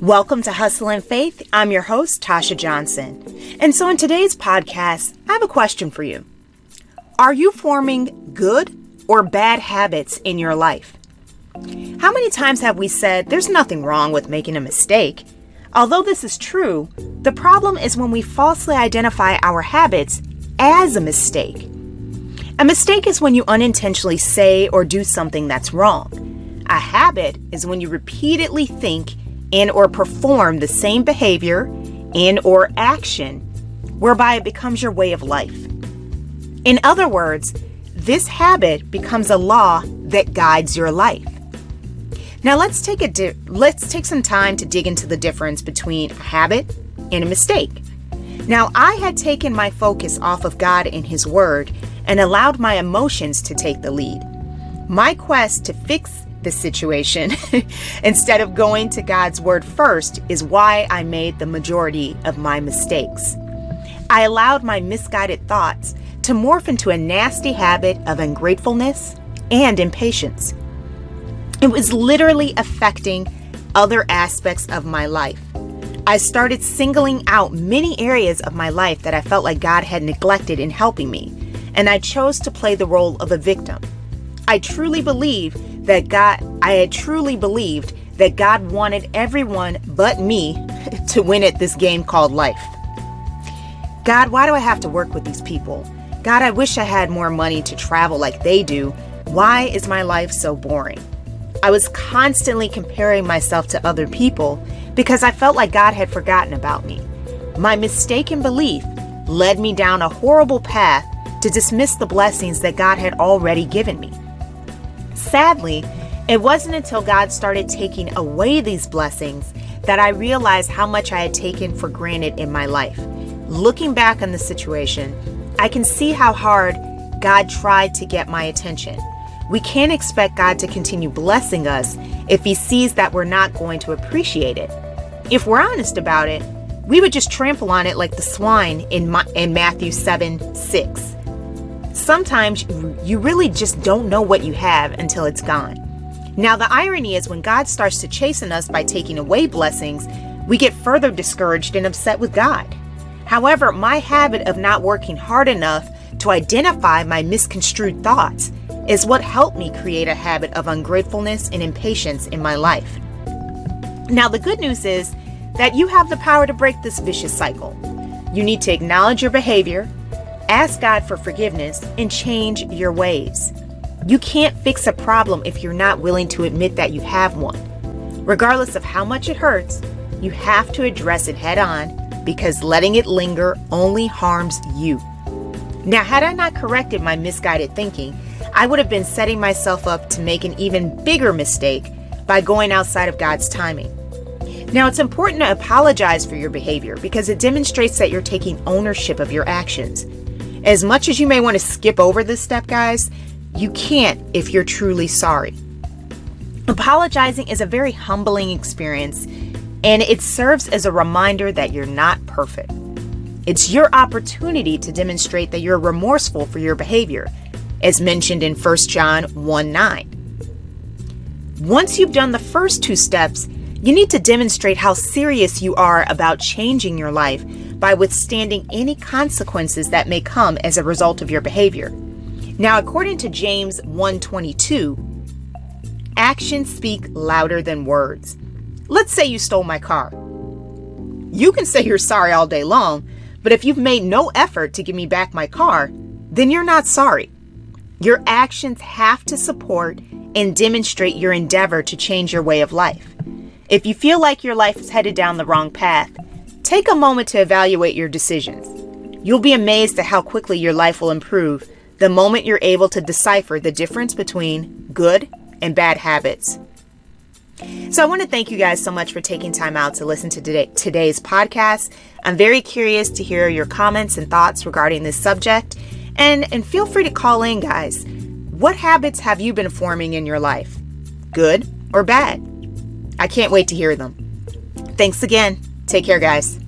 Welcome to Hustle and Faith. I'm your host, Tasha Johnson. And so in today's podcast, I have a question for you. Are you forming good or bad habits in your life? How many times have we said there's nothing wrong with making a mistake? Although this is true, the problem is when we falsely identify our habits as a mistake. A mistake is when you unintentionally say or do something that's wrong. A habit is when you repeatedly think and or perform the same behavior and or action whereby it becomes your way of life. In other words, this habit becomes a law that guides your life. Now let's take a di- let's take some time to dig into the difference between a habit and a mistake. Now I had taken my focus off of God and his word and allowed my emotions to take the lead. My quest to fix the situation instead of going to God's word first is why I made the majority of my mistakes. I allowed my misguided thoughts to morph into a nasty habit of ungratefulness and impatience. It was literally affecting other aspects of my life. I started singling out many areas of my life that I felt like God had neglected in helping me, and I chose to play the role of a victim. I truly believe that God, I had truly believed that God wanted everyone but me to win at this game called life. God, why do I have to work with these people? God, I wish I had more money to travel like they do. Why is my life so boring? I was constantly comparing myself to other people because I felt like God had forgotten about me. My mistaken belief led me down a horrible path to dismiss the blessings that God had already given me. Sadly, it wasn't until God started taking away these blessings that I realized how much I had taken for granted in my life. Looking back on the situation, I can see how hard God tried to get my attention. We can't expect God to continue blessing us if He sees that we're not going to appreciate it. If we're honest about it, we would just trample on it like the swine in, Ma- in Matthew 7 6. Sometimes you really just don't know what you have until it's gone. Now, the irony is when God starts to chasten us by taking away blessings, we get further discouraged and upset with God. However, my habit of not working hard enough to identify my misconstrued thoughts is what helped me create a habit of ungratefulness and impatience in my life. Now, the good news is that you have the power to break this vicious cycle. You need to acknowledge your behavior, Ask God for forgiveness and change your ways. You can't fix a problem if you're not willing to admit that you have one. Regardless of how much it hurts, you have to address it head on because letting it linger only harms you. Now, had I not corrected my misguided thinking, I would have been setting myself up to make an even bigger mistake by going outside of God's timing. Now, it's important to apologize for your behavior because it demonstrates that you're taking ownership of your actions. As much as you may want to skip over this step, guys, you can't if you're truly sorry. Apologizing is a very humbling experience, and it serves as a reminder that you're not perfect. It's your opportunity to demonstrate that you're remorseful for your behavior, as mentioned in 1 John 1 9. Once you've done the first two steps, you need to demonstrate how serious you are about changing your life by withstanding any consequences that may come as a result of your behavior. Now, according to James 1:22, actions speak louder than words. Let's say you stole my car. You can say you're sorry all day long, but if you've made no effort to give me back my car, then you're not sorry. Your actions have to support and demonstrate your endeavor to change your way of life. If you feel like your life is headed down the wrong path, take a moment to evaluate your decisions. You'll be amazed at how quickly your life will improve the moment you're able to decipher the difference between good and bad habits. So, I want to thank you guys so much for taking time out to listen to today, today's podcast. I'm very curious to hear your comments and thoughts regarding this subject. And, and feel free to call in, guys. What habits have you been forming in your life? Good or bad? I can't wait to hear them. Thanks again. Take care, guys.